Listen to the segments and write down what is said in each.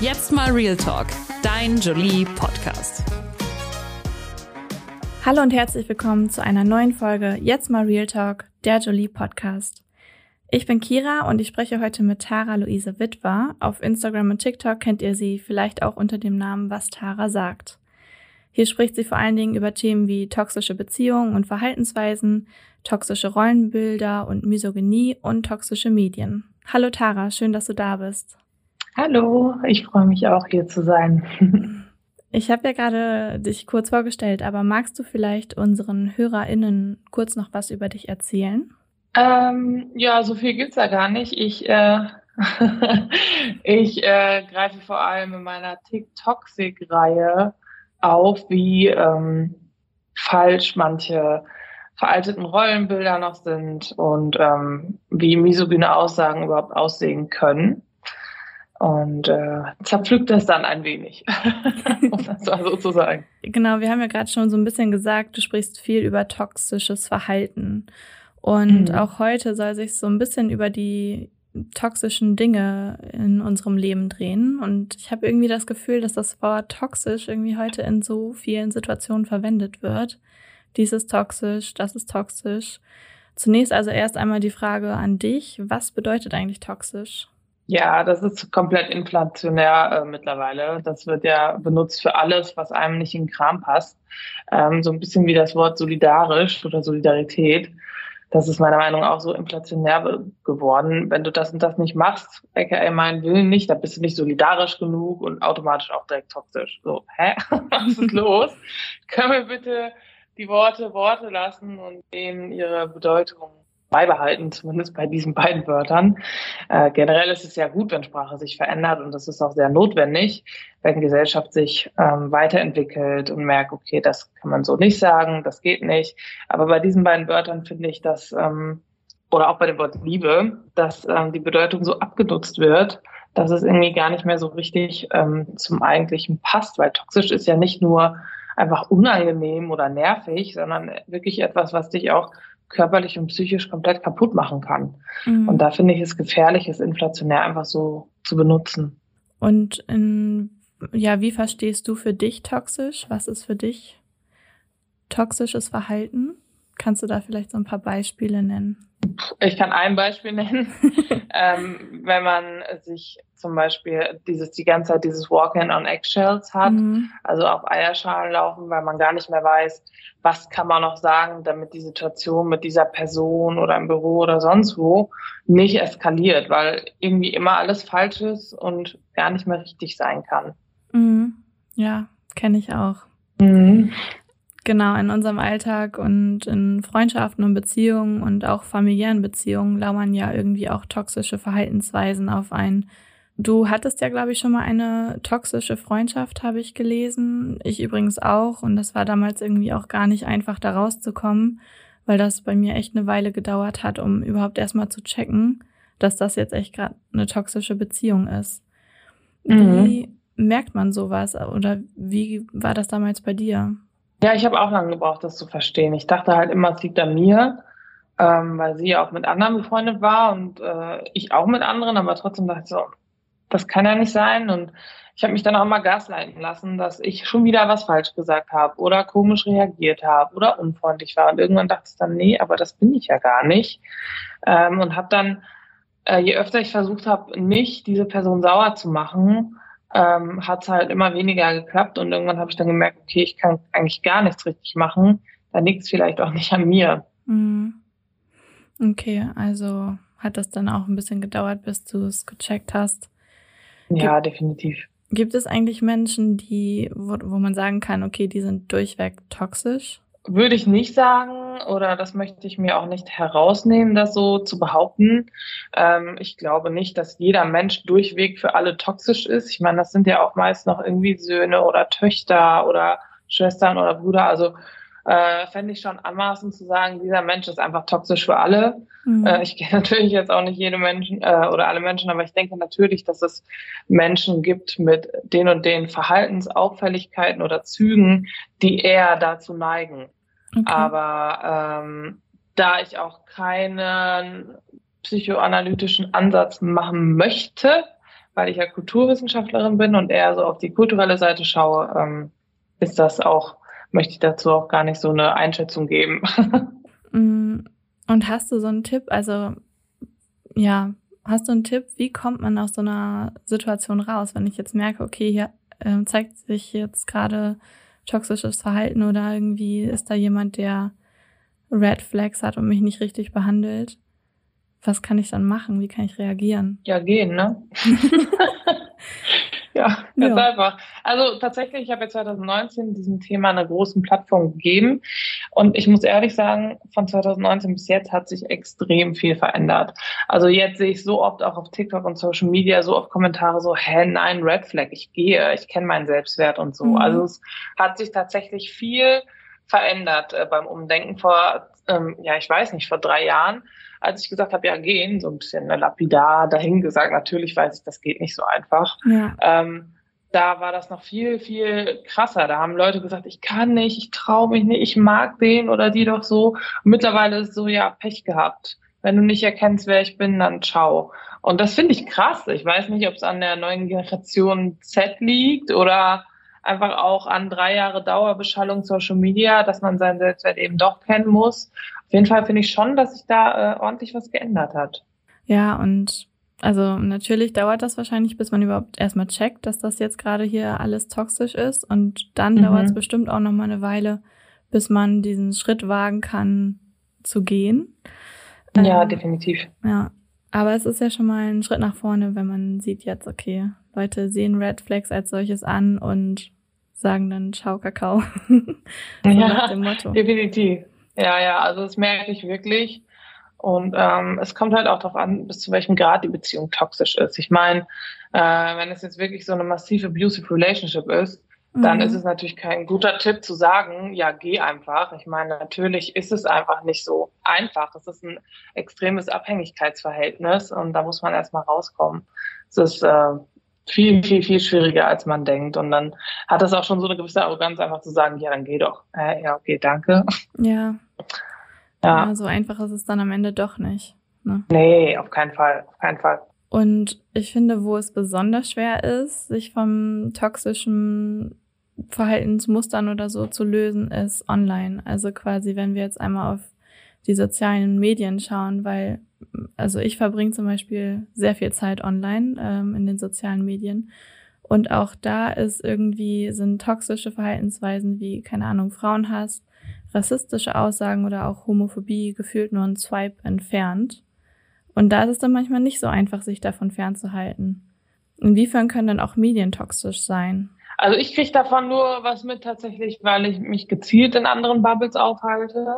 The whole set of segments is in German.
Jetzt mal Real Talk, dein Jolie Podcast. Hallo und herzlich willkommen zu einer neuen Folge Jetzt mal Real Talk, der Jolie Podcast. Ich bin Kira und ich spreche heute mit Tara Luise Witwer. Auf Instagram und TikTok kennt ihr sie vielleicht auch unter dem Namen Was Tara sagt. Hier spricht sie vor allen Dingen über Themen wie toxische Beziehungen und Verhaltensweisen, toxische Rollenbilder und Misogynie und toxische Medien. Hallo Tara, schön, dass du da bist. Hallo, ich freue mich auch hier zu sein. Ich habe ja gerade dich kurz vorgestellt, aber magst du vielleicht unseren HörerInnen kurz noch was über dich erzählen? Ähm, ja, so viel gibt's da gar nicht. Ich, äh, ich äh, greife vor allem in meiner TikTok-Reihe auf, wie ähm, falsch manche veralteten Rollenbilder noch sind und ähm, wie misogyne Aussagen überhaupt aussehen können und äh, zerpflückt das dann ein wenig, um das mal so zu sagen. Genau, wir haben ja gerade schon so ein bisschen gesagt, du sprichst viel über toxisches Verhalten. Und mhm. auch heute soll sich so ein bisschen über die toxischen Dinge in unserem Leben drehen. Und ich habe irgendwie das Gefühl, dass das Wort toxisch irgendwie heute in so vielen Situationen verwendet wird. Dies ist toxisch, das ist toxisch. Zunächst also erst einmal die Frage an dich. Was bedeutet eigentlich toxisch? Ja, das ist komplett inflationär äh, mittlerweile. Das wird ja benutzt für alles, was einem nicht in den Kram passt. Ähm, so ein bisschen wie das Wort solidarisch oder Solidarität. Das ist meiner Meinung nach auch so inflationär geworden. Wenn du das und das nicht machst, aka meinen Willen nicht, dann bist du nicht solidarisch genug und automatisch auch direkt toxisch. So, hä? Was ist los? Können wir bitte die Worte Worte lassen und denen ihre Bedeutung beibehalten, zumindest bei diesen beiden Wörtern. Äh, generell ist es ja gut, wenn Sprache sich verändert und das ist auch sehr notwendig, wenn Gesellschaft sich ähm, weiterentwickelt und merkt, okay, das kann man so nicht sagen, das geht nicht. Aber bei diesen beiden Wörtern finde ich, dass, ähm, oder auch bei dem Wort Liebe, dass ähm, die Bedeutung so abgenutzt wird, dass es irgendwie gar nicht mehr so richtig ähm, zum Eigentlichen passt, weil toxisch ist ja nicht nur einfach unangenehm oder nervig, sondern wirklich etwas, was dich auch körperlich und psychisch komplett kaputt machen kann. Mhm. Und da finde ich es gefährlich, es inflationär einfach so zu benutzen. Und in, ja, wie verstehst du für dich toxisch? Was ist für dich toxisches Verhalten? Kannst du da vielleicht so ein paar Beispiele nennen? Ich kann ein Beispiel nennen. ähm, wenn man sich zum Beispiel dieses die ganze Zeit dieses Walking on Eggshells hat, mhm. also auf Eierschalen laufen, weil man gar nicht mehr weiß, was kann man noch sagen, damit die Situation mit dieser Person oder im Büro oder sonst wo nicht eskaliert, weil irgendwie immer alles falsch ist und gar nicht mehr richtig sein kann. Mhm. Ja, kenne ich auch. Mhm. Genau, in unserem Alltag und in Freundschaften und Beziehungen und auch familiären Beziehungen lauern ja irgendwie auch toxische Verhaltensweisen auf ein. Du hattest ja, glaube ich, schon mal eine toxische Freundschaft, habe ich gelesen. Ich übrigens auch. Und das war damals irgendwie auch gar nicht einfach, da rauszukommen, weil das bei mir echt eine Weile gedauert hat, um überhaupt erstmal zu checken, dass das jetzt echt gerade eine toxische Beziehung ist. Mhm. Wie merkt man sowas? Oder wie war das damals bei dir? Ja, ich habe auch lange gebraucht, das zu verstehen. Ich dachte halt immer, es liegt an mir, ähm, weil sie ja auch mit anderen befreundet war und äh, ich auch mit anderen, aber trotzdem dachte ich so, das kann ja nicht sein. Und ich habe mich dann auch mal gasleiten lassen, dass ich schon wieder was falsch gesagt habe oder komisch reagiert habe oder unfreundlich war. Und irgendwann dachte ich dann, nee, aber das bin ich ja gar nicht. Ähm, und habe dann, äh, je öfter ich versucht habe, nicht diese Person sauer zu machen, ähm, hat es halt immer weniger geklappt und irgendwann habe ich dann gemerkt, okay, ich kann eigentlich gar nichts richtig machen. Da liegt es vielleicht auch nicht an mir. Mhm. Okay, also hat das dann auch ein bisschen gedauert, bis du es gecheckt hast. Ja, Gibt, definitiv. Gibt es eigentlich Menschen, die, wo, wo man sagen kann, okay, die sind durchweg toxisch? Würde ich nicht sagen oder das möchte ich mir auch nicht herausnehmen, das so zu behaupten. Ähm, ich glaube nicht, dass jeder Mensch durchweg für alle toxisch ist. Ich meine, das sind ja auch meist noch irgendwie Söhne oder Töchter oder Schwestern oder Brüder. Also äh, fände ich schon anmaßend zu sagen, dieser Mensch ist einfach toxisch für alle. Mhm. Äh, ich kenne natürlich jetzt auch nicht jede Menschen äh, oder alle Menschen, aber ich denke natürlich, dass es Menschen gibt mit den und den Verhaltensauffälligkeiten oder Zügen, die eher dazu neigen. Okay. Aber ähm, da ich auch keinen psychoanalytischen Ansatz machen möchte, weil ich ja Kulturwissenschaftlerin bin und eher so auf die kulturelle Seite schaue, ähm, ist das auch, möchte ich dazu auch gar nicht so eine Einschätzung geben. Mm, und hast du so einen Tipp? Also, ja, hast du einen Tipp, wie kommt man aus so einer Situation raus, wenn ich jetzt merke, okay, hier äh, zeigt sich jetzt gerade toxisches Verhalten oder irgendwie ist da jemand, der Red Flags hat und mich nicht richtig behandelt? Was kann ich dann machen? Wie kann ich reagieren? Ja, gehen, ne? ja, ganz ja. einfach. Also tatsächlich, ich habe jetzt 2019 diesem Thema eine großen Plattform gegeben. Und ich muss ehrlich sagen, von 2019 bis jetzt hat sich extrem viel verändert. Also jetzt sehe ich so oft auch auf TikTok und Social Media so oft Kommentare so, hä, nein, Red Flag, ich gehe, ich kenne meinen Selbstwert und so. Mhm. Also es hat sich tatsächlich viel verändert äh, beim Umdenken vor, ähm, ja, ich weiß nicht, vor drei Jahren als ich gesagt habe, ja, gehen, so ein bisschen ne, lapidar dahin gesagt, natürlich weiß ich, das geht nicht so einfach. Ja. Ähm, da war das noch viel, viel krasser. Da haben Leute gesagt, ich kann nicht, ich traue mich nicht, ich mag den oder die doch so. Und mittlerweile ist so, ja, Pech gehabt. Wenn du nicht erkennst, wer ich bin, dann ciao. Und das finde ich krass. Ich weiß nicht, ob es an der neuen Generation Z liegt oder einfach auch an drei Jahre Dauerbeschallung Social Media, dass man seinen Selbstwert eben doch kennen muss. Auf jeden Fall finde ich schon, dass sich da äh, ordentlich was geändert hat. Ja, und also natürlich dauert das wahrscheinlich, bis man überhaupt erstmal checkt, dass das jetzt gerade hier alles toxisch ist. Und dann mhm. dauert es bestimmt auch noch mal eine Weile, bis man diesen Schritt wagen kann, zu gehen. Ja, ähm, definitiv. Ja. Aber es ist ja schon mal ein Schritt nach vorne, wenn man sieht jetzt, okay, Leute sehen Red Flags als solches an und sagen dann Ciao Kakao. so ja, definitiv. Ja, ja, also das merke ich wirklich. Und ähm, es kommt halt auch darauf an, bis zu welchem Grad die Beziehung toxisch ist. Ich meine, äh, wenn es jetzt wirklich so eine massive abusive Relationship ist, dann mhm. ist es natürlich kein guter Tipp zu sagen, ja, geh einfach. Ich meine, natürlich ist es einfach nicht so einfach. Es ist ein extremes Abhängigkeitsverhältnis und da muss man erstmal rauskommen. Es ist äh, viel, viel, viel schwieriger, als man denkt. Und dann hat das auch schon so eine gewisse Arroganz, einfach zu sagen, ja, dann geh doch. Äh, ja, okay, danke. Ja. ja. Ja, so einfach ist es dann am Ende doch nicht. Ne? Nee, auf keinen Fall, auf keinen Fall. Und ich finde, wo es besonders schwer ist, sich vom toxischen Verhaltensmustern oder so zu lösen, ist online. Also quasi, wenn wir jetzt einmal auf die sozialen Medien schauen, weil also ich verbringe zum Beispiel sehr viel Zeit online ähm, in den sozialen Medien. Und auch da ist irgendwie, sind toxische Verhaltensweisen wie, keine Ahnung, Frauenhass, rassistische Aussagen oder auch Homophobie gefühlt nur ein Swipe entfernt. Und da ist es dann manchmal nicht so einfach, sich davon fernzuhalten. Inwiefern können dann auch Medien toxisch sein? Also ich kriege davon nur was mit tatsächlich, weil ich mich gezielt in anderen Bubbles aufhalte.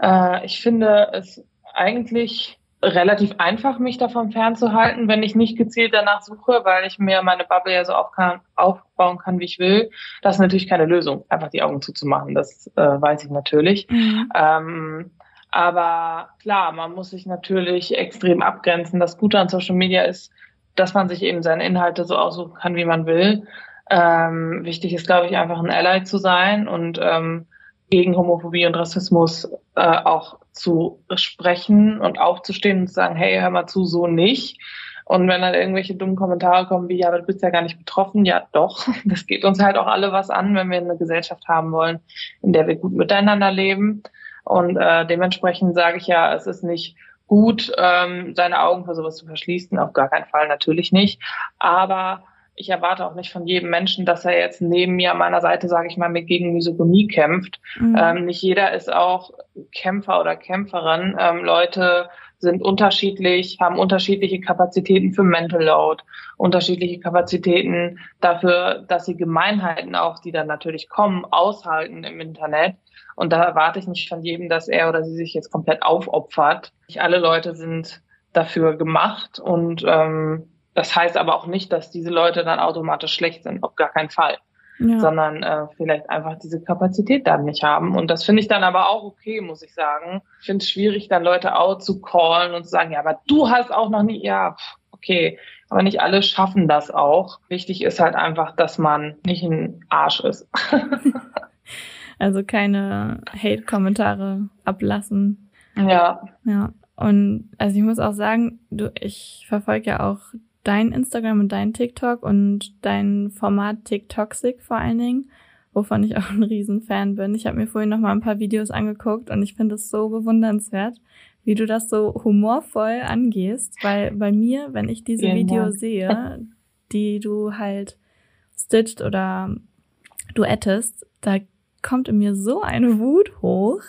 Äh, ich finde es eigentlich relativ einfach, mich davon fernzuhalten, wenn ich nicht gezielt danach suche, weil ich mir meine Bubble ja so aufbauen kann, wie ich will. Das ist natürlich keine Lösung, einfach die Augen zuzumachen. Das äh, weiß ich natürlich. Mhm. Ähm, aber klar, man muss sich natürlich extrem abgrenzen. Das Gute an Social Media ist, dass man sich eben seine Inhalte so aussuchen kann, wie man will. Ähm, wichtig ist, glaube ich, einfach ein Ally zu sein und ähm, gegen Homophobie und Rassismus äh, auch zu sprechen und aufzustehen und zu sagen, hey, hör mal zu, so nicht. Und wenn dann irgendwelche dummen Kommentare kommen wie, ja, aber du bist ja gar nicht betroffen, ja doch, das geht uns halt auch alle was an, wenn wir eine Gesellschaft haben wollen, in der wir gut miteinander leben. Und äh, dementsprechend sage ich ja, es ist nicht gut, ähm, seine Augen für sowas zu verschließen, auf gar keinen Fall natürlich nicht. Aber ich erwarte auch nicht von jedem Menschen, dass er jetzt neben mir an meiner Seite, sage ich mal, mit gegen Misogonie kämpft. Mhm. Ähm, nicht jeder ist auch Kämpfer oder Kämpferin. Ähm, Leute sind unterschiedlich, haben unterschiedliche Kapazitäten für Mental Load, unterschiedliche Kapazitäten dafür, dass sie Gemeinheiten auch, die dann natürlich kommen, aushalten im Internet. Und da erwarte ich nicht von jedem, dass er oder sie sich jetzt komplett aufopfert. Nicht alle Leute sind dafür gemacht und ähm, das heißt aber auch nicht, dass diese Leute dann automatisch schlecht sind, auf gar keinen Fall. Ja. Sondern äh, vielleicht einfach diese Kapazität dann nicht haben. Und das finde ich dann aber auch okay, muss ich sagen. Ich finde es schwierig, dann Leute out zu callen und zu sagen, ja, aber du hast auch noch nie, ja, okay. Aber nicht alle schaffen das auch. Wichtig ist halt einfach, dass man nicht ein Arsch ist. also keine Hate-Kommentare ablassen. Ja. Ja. Und also ich muss auch sagen, du, ich verfolge ja auch dein Instagram und dein TikTok und dein Format TikToxic vor allen Dingen, wovon ich auch ein Riesenfan bin. Ich habe mir vorhin noch mal ein paar Videos angeguckt und ich finde es so bewundernswert, wie du das so humorvoll angehst, weil bei mir, wenn ich diese Videos sehe, die du halt stitcht oder duettest, da kommt in mir so eine Wut hoch,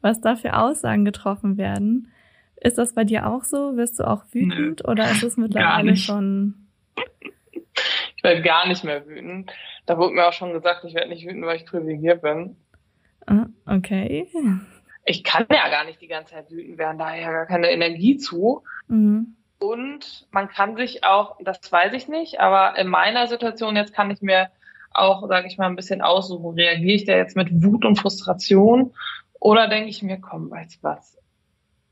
was da für Aussagen getroffen werden. Ist das bei dir auch so? Wirst du auch wütend Nö, oder ist es mittlerweile schon? Ich werde gar nicht mehr wütend. Da wurde mir auch schon gesagt, ich werde nicht wütend, weil ich privilegiert bin. Ah, okay. Ich kann ja gar nicht die ganze Zeit wütend werden, da ja gar keine Energie zu. Mhm. Und man kann sich auch, das weiß ich nicht, aber in meiner Situation jetzt kann ich mir auch, sage ich mal, ein bisschen aussuchen. Reagiere ich da jetzt mit Wut und Frustration oder denke ich mir, komm, weißt du was,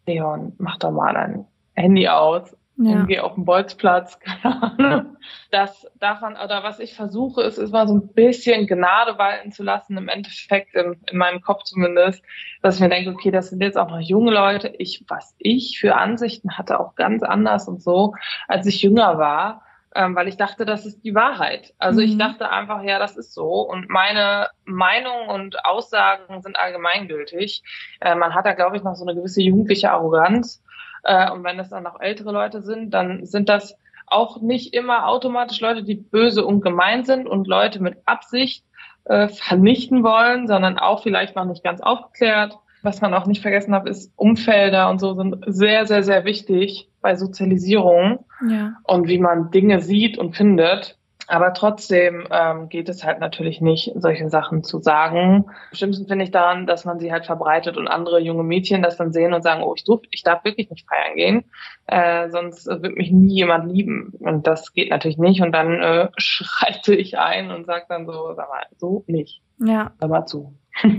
Leon, mach doch mal dein Handy aus ja. und geh auf den Bolzplatz, keine Ahnung. Das davon, oder was ich versuche, ist, ist mal so ein bisschen Gnade walten zu lassen, im Endeffekt, in, in meinem Kopf zumindest, dass ich mir denke, okay, das sind jetzt auch noch junge Leute. Ich, was ich für Ansichten hatte, auch ganz anders und so, als ich jünger war ähm, weil ich dachte, das ist die Wahrheit. Also mhm. ich dachte einfach, ja, das ist so. Und meine Meinung und Aussagen sind allgemeingültig. Äh, man hat da, glaube ich, noch so eine gewisse jugendliche Arroganz. Äh, und wenn es dann noch ältere Leute sind, dann sind das auch nicht immer automatisch Leute, die böse und gemein sind und Leute mit Absicht äh, vernichten wollen, sondern auch vielleicht noch nicht ganz aufgeklärt was man auch nicht vergessen hat, ist Umfelder und so sind sehr, sehr, sehr wichtig bei Sozialisierung ja. und wie man Dinge sieht und findet. Aber trotzdem ähm, geht es halt natürlich nicht, solche Sachen zu sagen. Am schlimmsten finde ich daran, dass man sie halt verbreitet und andere junge Mädchen das dann sehen und sagen, oh, ich, durf, ich darf wirklich nicht feiern gehen, äh, sonst wird mich nie jemand lieben. Und das geht natürlich nicht. Und dann äh, schreite ich ein und sage dann so, sag mal, so nicht. Ja. Sag mal zu.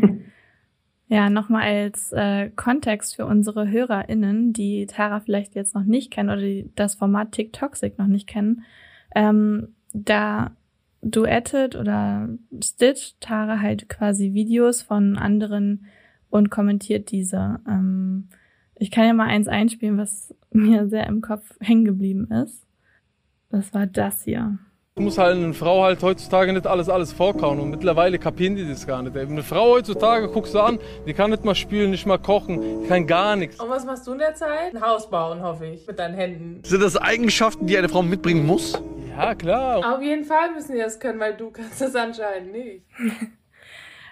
Ja, nochmal als äh, Kontext für unsere HörerInnen, die Tara vielleicht jetzt noch nicht kennen oder die das Format TikToxic noch nicht kennen. Ähm, da duettet oder stitcht Tara halt quasi Videos von anderen und kommentiert diese. Ähm, ich kann ja mal eins einspielen, was mir sehr im Kopf hängen geblieben ist. Das war das hier. Du musst halt eine Frau halt heutzutage nicht alles alles vorkauen und mittlerweile kapieren die das gar nicht. Eine Frau heutzutage guckst du an, die kann nicht mal spielen, nicht mal kochen, die kann gar nichts. Und was machst du in der Zeit? Ein Haus bauen, hoffe ich, mit deinen Händen. Sind das Eigenschaften, die eine Frau mitbringen muss? Ja, klar. Auf jeden Fall müssen die das können, weil du kannst das anscheinend nicht.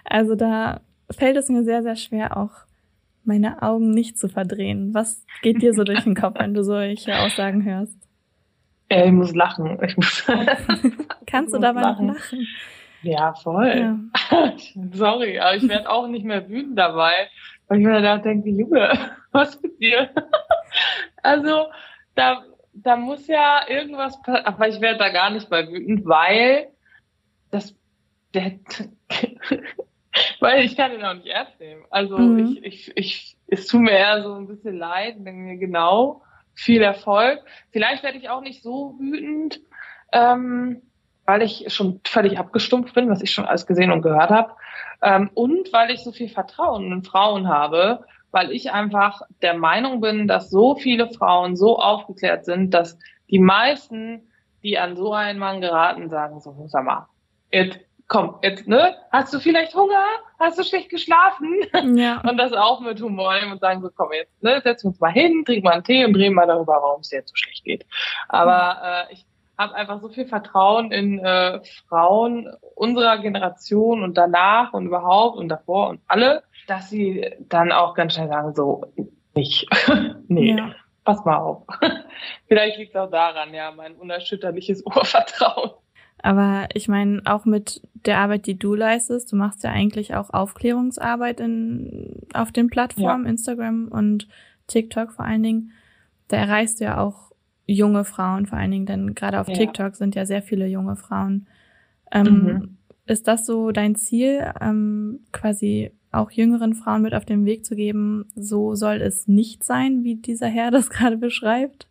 Also da fällt es mir sehr, sehr schwer, auch meine Augen nicht zu verdrehen. Was geht dir so durch den Kopf, wenn du solche Aussagen hörst? Ja, ich muss lachen. Ich muss Kannst du dabei lachen. noch lachen? Ja, voll. Ja. Sorry, aber ich werde auch nicht mehr wütend dabei, weil ich mir da denke, Junge, was mit dir? also, da, da muss ja irgendwas passieren, aber ich werde da gar nicht mal wütend, weil das, der, weil ich kann ihn auch nicht ernst nehmen. Also, mhm. ich, ich, ich, es tut mir eher so ein bisschen leid, denke mir genau, viel Erfolg. Vielleicht werde ich auch nicht so wütend, ähm, weil ich schon völlig abgestumpft bin, was ich schon alles gesehen und gehört habe. Ähm, und weil ich so viel Vertrauen in Frauen habe, weil ich einfach der Meinung bin, dass so viele Frauen so aufgeklärt sind, dass die meisten, die an so einen Mann geraten, sagen so, sag mal, jetzt komm, jetzt, ne? Hast du vielleicht Hunger? Hast du schlecht geschlafen? Ja. Und das auch mit Humor und sagen so, komm jetzt, ne, setzen wir uns mal hin, trinken mal einen Tee und reden mal darüber, warum es dir jetzt so schlecht geht. Aber äh, ich habe einfach so viel Vertrauen in äh, Frauen unserer Generation und danach und überhaupt und davor und alle, dass sie dann auch ganz schnell sagen, so, nicht. nee. Ja. Pass mal auf. Vielleicht liegt es auch daran, ja, mein unerschütterliches Urvertrauen. Aber ich meine, auch mit der Arbeit, die du leistest, du machst ja eigentlich auch Aufklärungsarbeit in, auf den Plattformen, ja. Instagram und TikTok vor allen Dingen. Da erreichst du ja auch junge Frauen vor allen Dingen, denn gerade auf ja. TikTok sind ja sehr viele junge Frauen. Ähm, mhm. Ist das so dein Ziel, ähm, quasi auch jüngeren Frauen mit auf den Weg zu geben, so soll es nicht sein, wie dieser Herr das gerade beschreibt?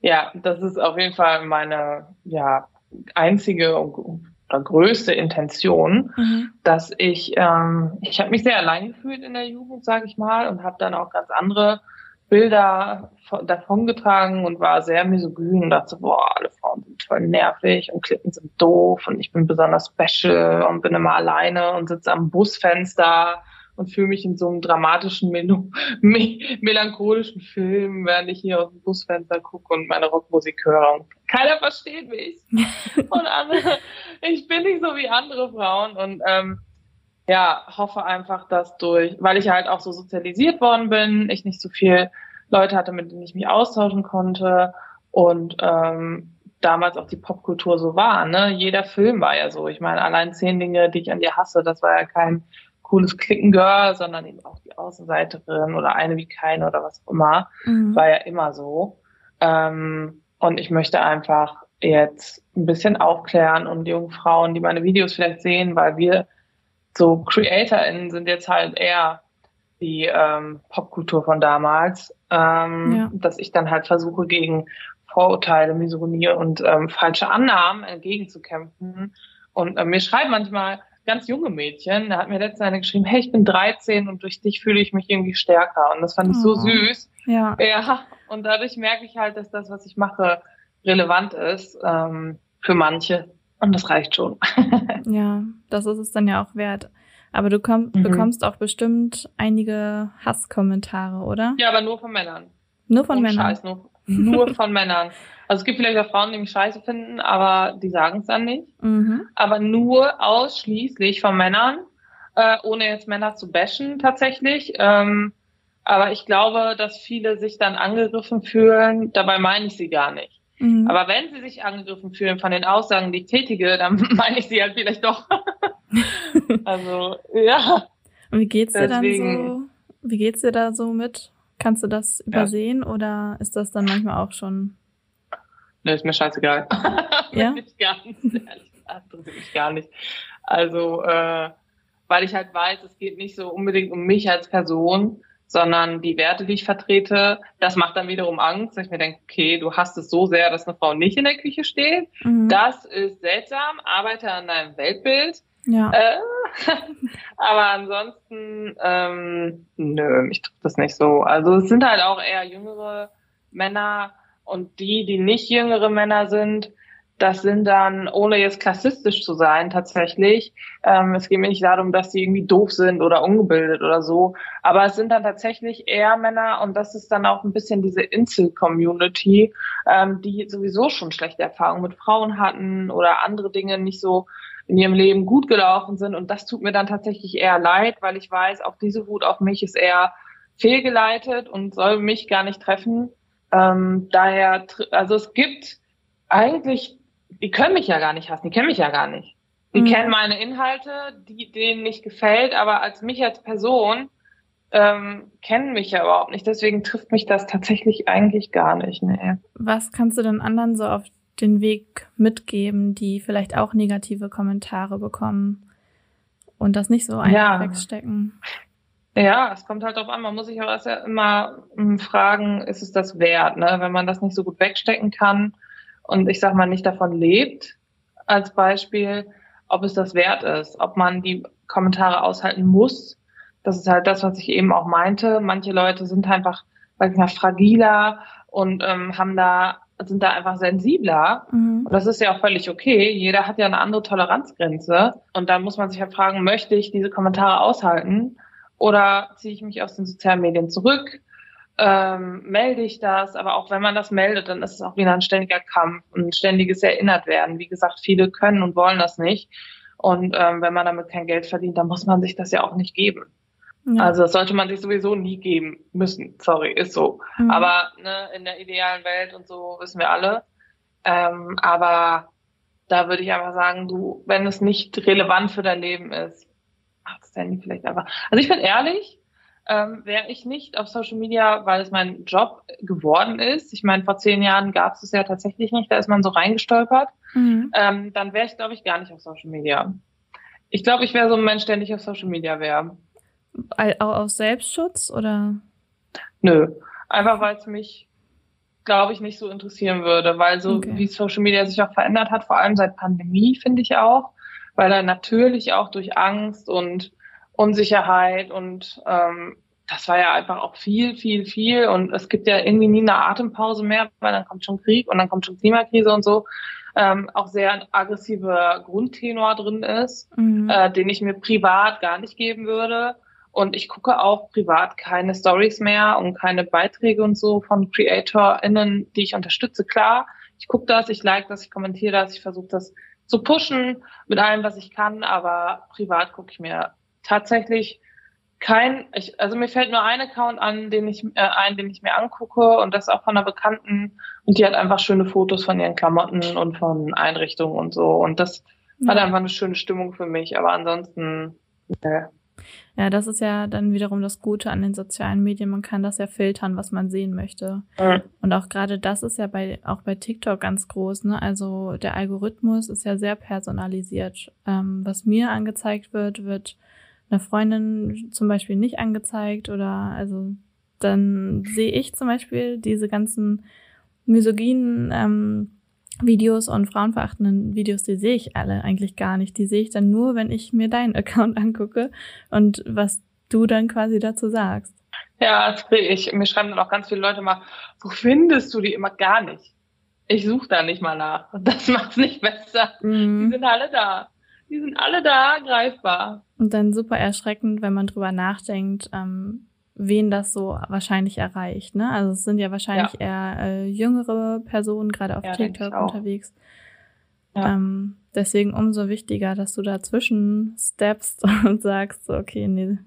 Ja, das ist auf jeden Fall meine, ja, einzige oder größte Intention, mhm. dass ich, ähm, ich habe mich sehr allein gefühlt in der Jugend, sage ich mal, und habe dann auch ganz andere Bilder davongetragen und war sehr misogyn und dachte, boah, alle Frauen sind voll nervig und Klippen sind doof und ich bin besonders special und bin immer alleine und sitze am Busfenster und fühle mich in so einem dramatischen, mel melancholischen Film, während ich hier aus dem Busfenster gucke und meine Rockmusik höre. Keiner versteht mich. und andere, ich bin nicht so wie andere Frauen und ähm, ja, hoffe einfach, dass durch, weil ich halt auch so sozialisiert worden bin, ich nicht so viel Leute hatte, mit denen ich mich austauschen konnte und ähm, damals auch die Popkultur so war. Ne? Jeder Film war ja so. Ich meine, allein zehn Dinge, die ich an dir hasse, das war ja kein cooles Klickengirl, sondern eben auch die Außenseiterin oder eine wie keine oder was auch immer. Mhm. War ja immer so. Ähm, und ich möchte einfach jetzt ein bisschen aufklären und die jungen Frauen, die meine Videos vielleicht sehen, weil wir so CreatorInnen sind jetzt halt eher die ähm, Popkultur von damals, ähm, ja. dass ich dann halt versuche, gegen Vorurteile, Misogynie und ähm, falsche Annahmen entgegenzukämpfen. Und äh, mir schreiben manchmal ganz junge Mädchen, da hat mir letztens eine geschrieben, hey, ich bin 13 und durch dich fühle ich mich irgendwie stärker. Und das fand ich oh. so süß. Ja. Ja. Und dadurch merke ich halt, dass das, was ich mache, relevant ist ähm, für manche. Und das reicht schon. ja, das ist es dann ja auch wert. Aber du komm, mhm. bekommst auch bestimmt einige Hasskommentare, oder? Ja, aber nur von Männern. Nur von Männern. Scheiß, nur, nur von Männern. Also es gibt vielleicht auch Frauen, die mich scheiße finden, aber die sagen es dann nicht. Mhm. Aber nur ausschließlich von Männern, äh, ohne jetzt Männer zu bashen tatsächlich. Ähm, aber ich glaube, dass viele sich dann angegriffen fühlen. Dabei meine ich sie gar nicht. Mhm. Aber wenn sie sich angegriffen fühlen von den Aussagen, die ich tätige, dann meine ich sie halt vielleicht doch. also, ja. Und wie geht's dir Deswegen, dann so? Wie geht's dir da so mit? Kannst du das übersehen ja. oder ist das dann manchmal auch schon? Ne, ist mir scheißegal. Ja? ich gar nicht, ehrlich gesagt, mich gar nicht. Also, äh, weil ich halt weiß, es geht nicht so unbedingt um mich als Person, sondern die Werte, die ich vertrete, das macht dann wiederum Angst, dass ich mir denke, okay, du hast es so sehr, dass eine Frau nicht in der Küche steht. Mhm. Das ist seltsam, arbeite an deinem Weltbild. Ja. Äh, aber ansonsten, ähm, nö, mich trifft das nicht so. Also es sind halt auch eher jüngere Männer und die, die nicht jüngere Männer sind, das sind dann, ohne jetzt klassistisch zu sein, tatsächlich. Ähm, es geht mir nicht darum, dass die irgendwie doof sind oder ungebildet oder so. Aber es sind dann tatsächlich eher Männer und das ist dann auch ein bisschen diese Insel-Community, ähm, die sowieso schon schlechte Erfahrungen mit Frauen hatten oder andere Dinge nicht so in ihrem Leben gut gelaufen sind. Und das tut mir dann tatsächlich eher leid, weil ich weiß, auch diese Wut auf mich ist eher fehlgeleitet und soll mich gar nicht treffen. Ähm, daher, also es gibt eigentlich die können mich ja gar nicht hassen, die kennen mich ja gar nicht. Die mhm. kennen meine Inhalte, die denen nicht gefällt, aber als mich als Person ähm, kennen mich ja überhaupt nicht. Deswegen trifft mich das tatsächlich eigentlich gar nicht. Nee. Was kannst du denn anderen so auf den Weg mitgeben, die vielleicht auch negative Kommentare bekommen und das nicht so einfach ja. wegstecken? Ja, es kommt halt darauf an. Man muss sich auch erst ja immer hm, fragen, ist es das wert? Ne? Wenn man das nicht so gut wegstecken kann, und ich sag mal nicht davon lebt, als Beispiel, ob es das wert ist, ob man die Kommentare aushalten muss. Das ist halt das, was ich eben auch meinte. Manche Leute sind einfach, sag ich mal, fragiler und ähm, haben da sind da einfach sensibler. Mhm. Und das ist ja auch völlig okay. Jeder hat ja eine andere Toleranzgrenze. Und da muss man sich halt fragen, möchte ich diese Kommentare aushalten oder ziehe ich mich aus den sozialen Medien zurück? Ähm, melde ich das, aber auch wenn man das meldet, dann ist es auch wieder ein ständiger Kampf, ein ständiges Erinnert werden. Wie gesagt, viele können und wollen das nicht. Und ähm, wenn man damit kein Geld verdient, dann muss man sich das ja auch nicht geben. Ja. Also das sollte man sich sowieso nie geben müssen. Sorry, ist so. Mhm. Aber ne, in der idealen Welt und so wissen wir alle. Ähm, aber da würde ich einfach sagen, du, wenn es nicht relevant für dein Leben ist, mach das Handy vielleicht einfach. Also ich bin ehrlich, ähm, wäre ich nicht auf Social Media, weil es mein Job geworden ist. Ich meine, vor zehn Jahren gab es es ja tatsächlich nicht, da ist man so reingestolpert. Mhm. Ähm, dann wäre ich, glaube ich, gar nicht auf Social Media. Ich glaube, ich wäre so ein Mensch, der nicht auf Social Media wäre. Auch aus Selbstschutz oder? Nö, einfach weil es mich, glaube ich, nicht so interessieren würde, weil so okay. wie Social Media sich auch verändert hat, vor allem seit Pandemie, finde ich auch, weil er natürlich auch durch Angst und Unsicherheit und ähm, das war ja einfach auch viel, viel, viel. Und es gibt ja irgendwie nie eine Atempause mehr, weil dann kommt schon Krieg und dann kommt schon Klimakrise und so. Ähm, auch sehr aggressiver Grundtenor drin ist, mhm. äh, den ich mir privat gar nicht geben würde. Und ich gucke auch privat keine Stories mehr und keine Beiträge und so von CreatorInnen, die ich unterstütze. Klar, ich gucke das, ich like das, ich kommentiere das, ich versuche das zu pushen mit allem, was ich kann, aber privat gucke ich mir tatsächlich kein, ich, also mir fällt nur ein Account an, den ich äh, ein, den ich mir angucke und das auch von einer Bekannten und die hat einfach schöne Fotos von ihren Klamotten und von Einrichtungen und so und das ja. hat einfach eine schöne Stimmung für mich, aber ansonsten äh, ja, das ist ja dann wiederum das Gute an den sozialen Medien. Man kann das ja filtern, was man sehen möchte. Mhm. Und auch gerade das ist ja bei, auch bei TikTok ganz groß, ne? Also der Algorithmus ist ja sehr personalisiert. Ähm, was mir angezeigt wird, wird einer Freundin zum Beispiel nicht angezeigt oder also dann sehe ich zum Beispiel diese ganzen misogynen ähm, Videos und frauenverachtenden Videos, die sehe ich alle eigentlich gar nicht. Die sehe ich dann nur, wenn ich mir deinen Account angucke und was du dann quasi dazu sagst. Ja, das kriege ich. Mir schreiben dann auch ganz viele Leute mal, wo findest du die immer gar nicht? Ich suche da nicht mal nach. Das macht's nicht besser. Mhm. Die sind alle da. Die sind alle da, greifbar. Und dann super erschreckend, wenn man drüber nachdenkt, ähm, wen das so wahrscheinlich erreicht. Ne? Also es sind ja wahrscheinlich ja. eher äh, jüngere Personen, gerade auf ja, TikTok unterwegs. Ja. Ähm, deswegen umso wichtiger, dass du dazwischen steppst und sagst, so, okay, nee,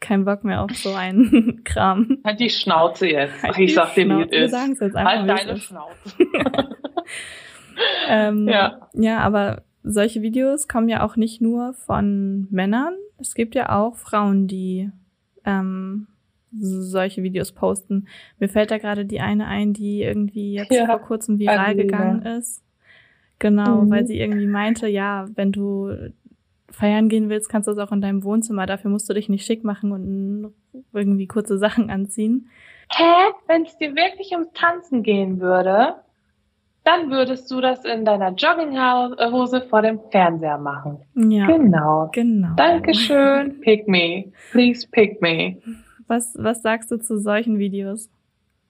kein Bock mehr auf so einen Kram. Halt die Schnauze jetzt. Halt ich sag dir, wie es ist. Wir sagen es jetzt einfach, halt deine Schnauze. ähm, ja. ja, aber solche Videos kommen ja auch nicht nur von Männern. Es gibt ja auch Frauen, die ähm, solche Videos posten. Mir fällt da gerade die eine ein, die irgendwie jetzt ja, vor kurzem viral Adelina. gegangen ist. Genau, mhm. weil sie irgendwie meinte, ja, wenn du feiern gehen willst, kannst du das auch in deinem Wohnzimmer. Dafür musst du dich nicht schick machen und irgendwie kurze Sachen anziehen. Hä? Wenn es dir wirklich ums Tanzen gehen würde, dann würdest du das in deiner Jogginghose vor dem Fernseher machen. Ja. Genau. Genau. Dankeschön. Pick me. Please pick me. Was, was sagst du zu solchen Videos?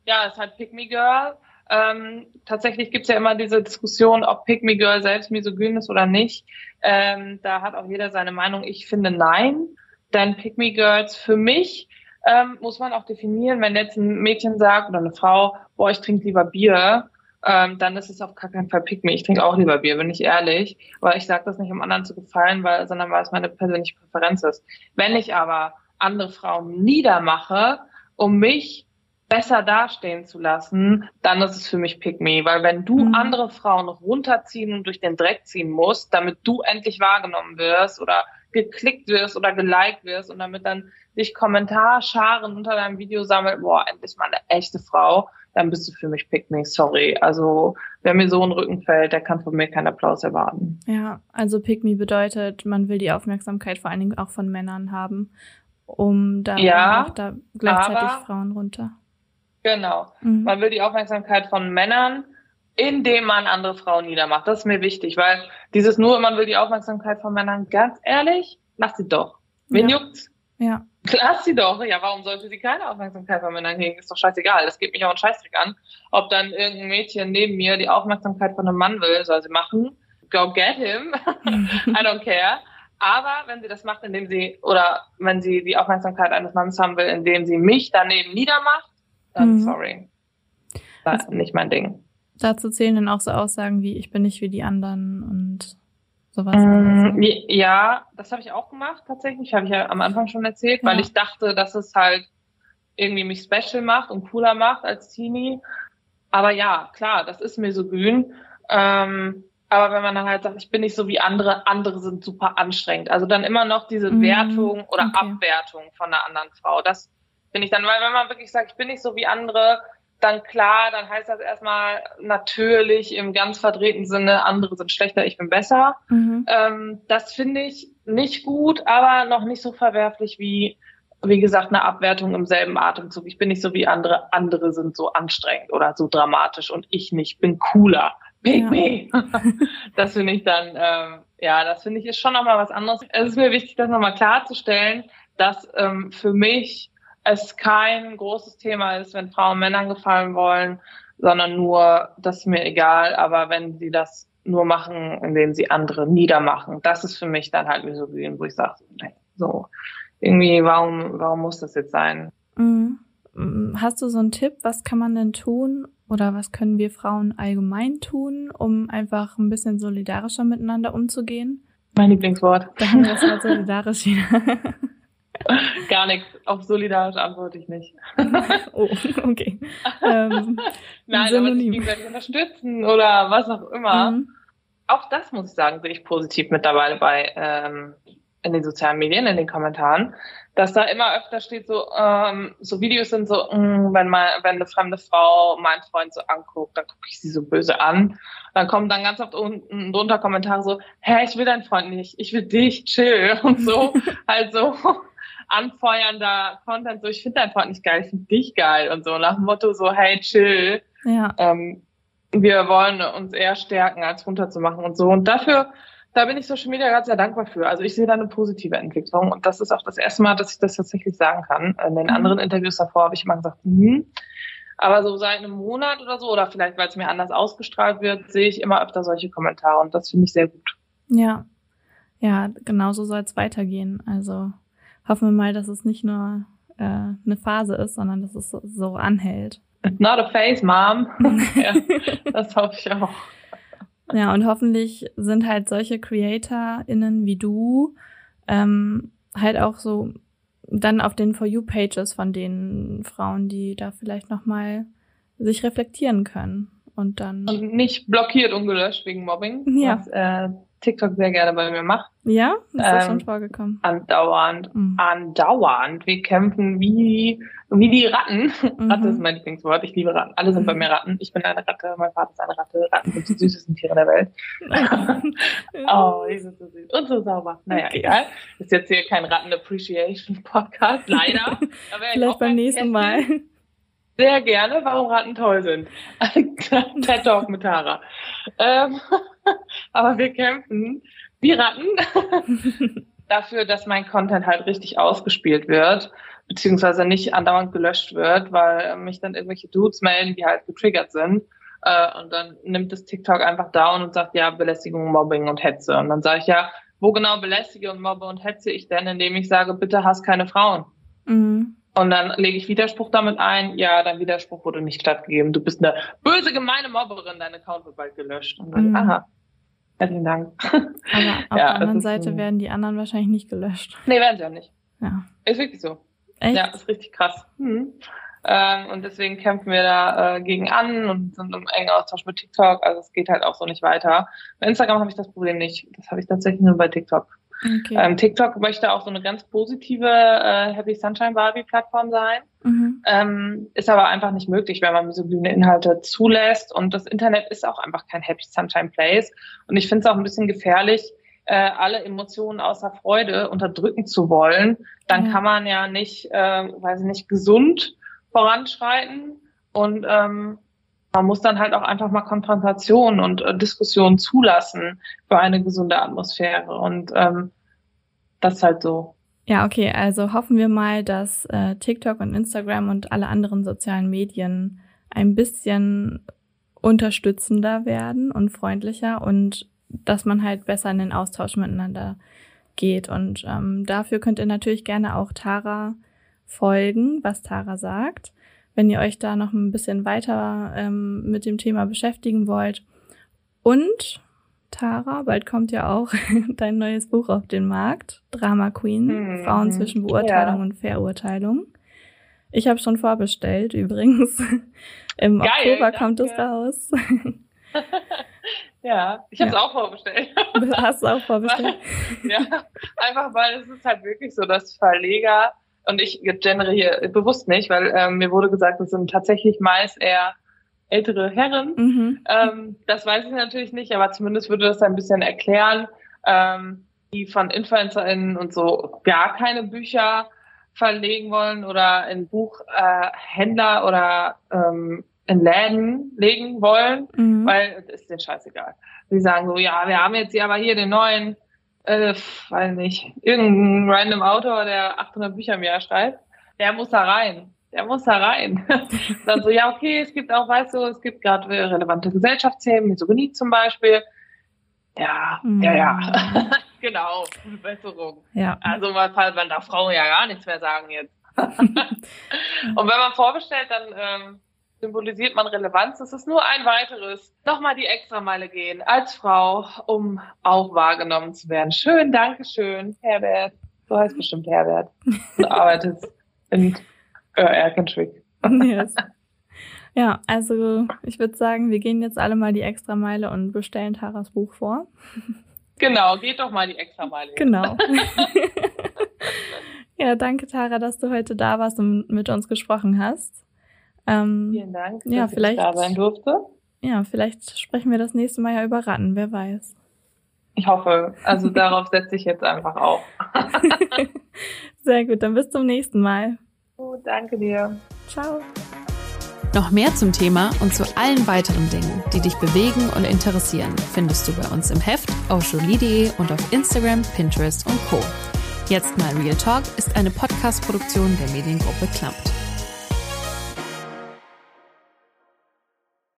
Ja, es hat Pick Me Girl. Ähm, tatsächlich gibt's ja immer diese Diskussion, ob Pick Me Girl selbst misogyn ist oder nicht. Ähm, da hat auch jeder seine Meinung. Ich finde nein. Denn Pick Me Girls für mich ähm, muss man auch definieren, wenn jetzt ein Mädchen sagt oder eine Frau, boah, ich trinke lieber Bier, ähm, dann ist es auf gar keinen Fall Pick Me. Ich trinke auch lieber Bier, bin ich ehrlich. Aber ich sage das nicht, um anderen zu gefallen, weil, sondern weil es meine persönliche Präferenz ist. Wenn ich aber andere Frauen niedermache, um mich besser dastehen zu lassen, dann ist es für mich Pick Me. Weil wenn du mhm. andere Frauen runterziehen und durch den Dreck ziehen musst, damit du endlich wahrgenommen wirst oder geklickt wirst oder geliked wirst und damit dann sich Kommentarscharen unter deinem Video sammelt, boah, endlich mal eine echte Frau, dann bist du für mich Pick Me, sorry. Also wer mir so in den Rücken fällt, der kann von mir keinen Applaus erwarten. Ja, also Pick Me bedeutet, man will die Aufmerksamkeit vor allen Dingen auch von Männern haben, um dann ja, auch da gleichzeitig aber, Frauen runter. Genau. Mhm. Man will die Aufmerksamkeit von Männern, indem man andere Frauen niedermacht. Das ist mir wichtig, weil dieses nur, man will die Aufmerksamkeit von Männern, ganz ehrlich, lass sie doch. Wen ja. juckt's? Ja. Lass sie doch. Ja, warum sollte sie keine Aufmerksamkeit von Männern kriegen? Ist doch scheißegal. Das geht mich auch einen Scheißdreck an. Ob dann irgendein Mädchen neben mir die Aufmerksamkeit von einem Mann will, soll sie machen. Go get him. I don't care. Aber wenn sie das macht, indem sie, oder wenn sie die Aufmerksamkeit eines Mannes haben will, indem sie mich daneben niedermacht, dann mhm. sorry. Das ist nicht mein Ding. Dazu zählen dann auch so Aussagen wie, ich bin nicht wie die anderen und sowas. Mm, ja, das habe ich auch gemacht tatsächlich, habe ich ja am Anfang schon erzählt, ja. weil ich dachte, dass es halt irgendwie mich special macht und cooler macht als Teenie. Aber ja, klar, das ist misogyn. Ähm, aber wenn man dann halt sagt, ich bin nicht so wie andere, andere sind super anstrengend. Also dann immer noch diese mm, Wertung oder okay. Abwertung von einer anderen Frau. Das finde ich dann, weil wenn man wirklich sagt, ich bin nicht so wie andere, dann klar, dann heißt das erstmal natürlich im ganz verdrehten Sinne, andere sind schlechter, ich bin besser. Mhm. Ähm, das finde ich nicht gut, aber noch nicht so verwerflich wie, wie gesagt, eine Abwertung im selben Atemzug. Ich bin nicht so wie andere, andere sind so anstrengend oder so dramatisch und ich nicht, bin cooler. Pick ja. me. das finde ich dann, ähm, ja, das finde ich ist schon nochmal was anderes. Es ist mir wichtig, das nochmal klarzustellen, dass ähm, für mich es kein großes Thema ist, wenn Frauen Männern gefallen wollen, sondern nur, das ist mir egal, aber wenn sie das nur machen, indem sie andere niedermachen, das ist für mich dann halt misogyn, wo ich sage, so, irgendwie, warum, warum muss das jetzt sein? Mhm. Hast du so einen Tipp, was kann man denn tun oder was können wir Frauen allgemein tun, um einfach ein bisschen solidarischer miteinander umzugehen? Mein Lieblingswort. Da haben wir das Wort solidarisch wieder. Gar nichts. Auf solidarisch antworte ich nicht. oh, okay. Ähm, Nein, Synonym. aber sich gegenseitig unterstützen oder was auch immer. Mhm. Auch das muss ich sagen, sehe ich positiv mittlerweile bei ähm, in den sozialen Medien, in den Kommentaren, dass da immer öfter steht so, ähm, so Videos sind so, mh, mm, wenn mal, wenn eine fremde Frau meinen Freund so anguckt, dann gucke ich sie so böse an. Dann kommen dann ganz oft unten drunter Kommentare so, hä, ich will deinen Freund nicht, ich will dich, chill und so. also anfeuernder Content, so ich finde deinen Freund nicht geil, ich finde dich geil und so nach dem Motto so, hey, chill. Ja. Ähm, wir wollen uns eher stärken, als runterzumachen und so. Und dafür, da bin ich Social Media gerade sehr dankbar für. Also ich sehe da eine positive Entwicklung und das ist auch das erste Mal, dass ich das tatsächlich sagen kann. In den mhm. anderen Interviews davor habe ich immer gesagt, hm. Aber so seit einem Monat oder so, oder vielleicht weil es mir anders ausgestrahlt wird, sehe ich immer öfter solche Kommentare und das finde ich sehr gut. Ja, ja, genau so soll es weitergehen. Also hoffen wir mal, dass es nicht nur äh, eine Phase ist, sondern dass es so, anhält. Not a phase, Mom. ja, das hoffe ich auch. Ja, und hoffentlich sind halt solche CreatorInnen wie du ähm, halt auch so dann auf den For You-Pages von den Frauen, die da vielleicht nochmal sich reflektieren können. Und dann. Und nicht blockiert und gelöscht wegen Mobbing. Ja. Was, äh, TikTok sehr gerne bei mir macht. Ja, ist das ähm, schon vorgekommen? Andauernd, mhm. andauernd. Wir kämpfen wie, wie die Ratten. Mhm. Ratte ist mein Lieblingswort. Ich liebe Ratten. Alle sind bei mir Ratten. Ich bin eine Ratte, mein Vater ist eine Ratte. Ratten sind die süßesten Tiere der Welt. oh, die sind so süß. Und so sauber. Naja, okay. egal. Ist jetzt hier kein Ratten-Appreciation-Podcast, leider. Vielleicht beim nächsten Mal. Sehr gerne, warum Ratten toll sind. TED Talk mit Tara. Ähm, aber wir kämpfen wie Ratten dafür, dass mein Content halt richtig ausgespielt wird, beziehungsweise nicht andauernd gelöscht wird, weil mich dann irgendwelche Dudes melden, die halt getriggert sind. Äh, und dann nimmt das TikTok einfach down und sagt, ja, Belästigung, Mobbing und Hetze. Und dann sage ich, ja, wo genau belästige und mobbe und hetze ich denn, indem ich sage, bitte hast keine Frauen. Mhm. Und dann lege ich Widerspruch damit ein. Ja, dein Widerspruch wurde nicht stattgegeben. Du bist eine böse, gemeine Mobberin. Dein Account wird bald gelöscht. Und dann, mhm. aha. Herzlichen Dank. Aber auf ja, der anderen Seite werden die anderen wahrscheinlich nicht gelöscht. Nee, werden sie auch nicht. Ja. Ist wirklich so. Echt? Ja, ist richtig krass. Mhm. Ähm, und deswegen kämpfen wir da äh, gegen an und sind im engen Austausch mit TikTok. Also es geht halt auch so nicht weiter. Bei Instagram habe ich das Problem nicht. Das habe ich tatsächlich nur bei TikTok. Okay. Ähm, TikTok möchte auch so eine ganz positive äh, Happy Sunshine Barbie Plattform sein. Mhm. Ähm, ist aber einfach nicht möglich, wenn man misogyne Inhalte zulässt. Und das Internet ist auch einfach kein Happy Sunshine Place. Und ich finde es auch ein bisschen gefährlich, äh, alle Emotionen außer Freude unterdrücken zu wollen. Dann ja. kann man ja nicht, äh, weiß ich nicht, gesund voranschreiten. Und ähm, man muss dann halt auch einfach mal Konfrontation und äh, Diskussion zulassen für eine gesunde Atmosphäre. Und ähm, das ist halt so. Ja, okay, also hoffen wir mal, dass äh, TikTok und Instagram und alle anderen sozialen Medien ein bisschen unterstützender werden und freundlicher und dass man halt besser in den Austausch miteinander geht. Und ähm, dafür könnt ihr natürlich gerne auch Tara folgen, was Tara sagt wenn ihr euch da noch ein bisschen weiter ähm, mit dem Thema beschäftigen wollt. Und Tara, bald kommt ja auch dein neues Buch auf den Markt, Drama Queen, mhm. Frauen zwischen Beurteilung ja. und Verurteilung. Ich habe schon vorbestellt übrigens. Im Geil, Oktober danke. kommt es raus. ja, ich habe es ja. auch vorbestellt. Hast du auch vorbestellt? ja, einfach weil es ist halt wirklich so, dass Verleger und ich gendere hier bewusst nicht, weil ähm, mir wurde gesagt, es sind tatsächlich meist eher ältere Herren. Mhm. Ähm, das weiß ich natürlich nicht, aber zumindest würde das ein bisschen erklären, ähm, die von InfluencerInnen und so gar keine Bücher verlegen wollen oder in Buchhändler äh, oder ähm, in Läden legen wollen, mhm. weil es ist denen scheißegal. Die sagen so, ja, wir haben jetzt hier aber hier den neuen äh, weiß nicht, irgendein random Autor, der 800 Bücher im Jahr schreibt. der muss da rein. Der muss da rein. dann so, ja, okay, es gibt auch, weißt du, es gibt gerade relevante Gesellschaftsthemen, Misogynie zum Beispiel. Ja, mhm. ja, ja. genau, gute Besserung. Ja. Also man, man darf Frauen ja gar nichts mehr sagen jetzt. und wenn man vorbestellt, dann ähm, symbolisiert man Relevanz. Es ist nur ein weiteres. Nochmal die Extrameile gehen als Frau, um auch wahrgenommen zu werden. Schön, Dankeschön, Herbert. Du heißt bestimmt Herbert. Du arbeitest in äh, Erkenschwick. Yes. Ja, also ich würde sagen, wir gehen jetzt alle mal die Extrameile und bestellen Taras Buch vor. Genau, geht doch mal die Extrameile. Genau. ja, danke Tara, dass du heute da warst und mit uns gesprochen hast. Ähm, Vielen Dank, dass ja, vielleicht, ich da sein durfte. Ja, vielleicht sprechen wir das nächste Mal ja über Ratten, wer weiß. Ich hoffe, also darauf setze ich jetzt einfach auf. Sehr gut, dann bis zum nächsten Mal. Gut, danke dir. Ciao. Noch mehr zum Thema und zu allen weiteren Dingen, die dich bewegen und interessieren, findest du bei uns im Heft auf jolie.de und auf Instagram, Pinterest und Co. Jetzt mal Real Talk ist eine Podcast-Produktion der Mediengruppe Klammt.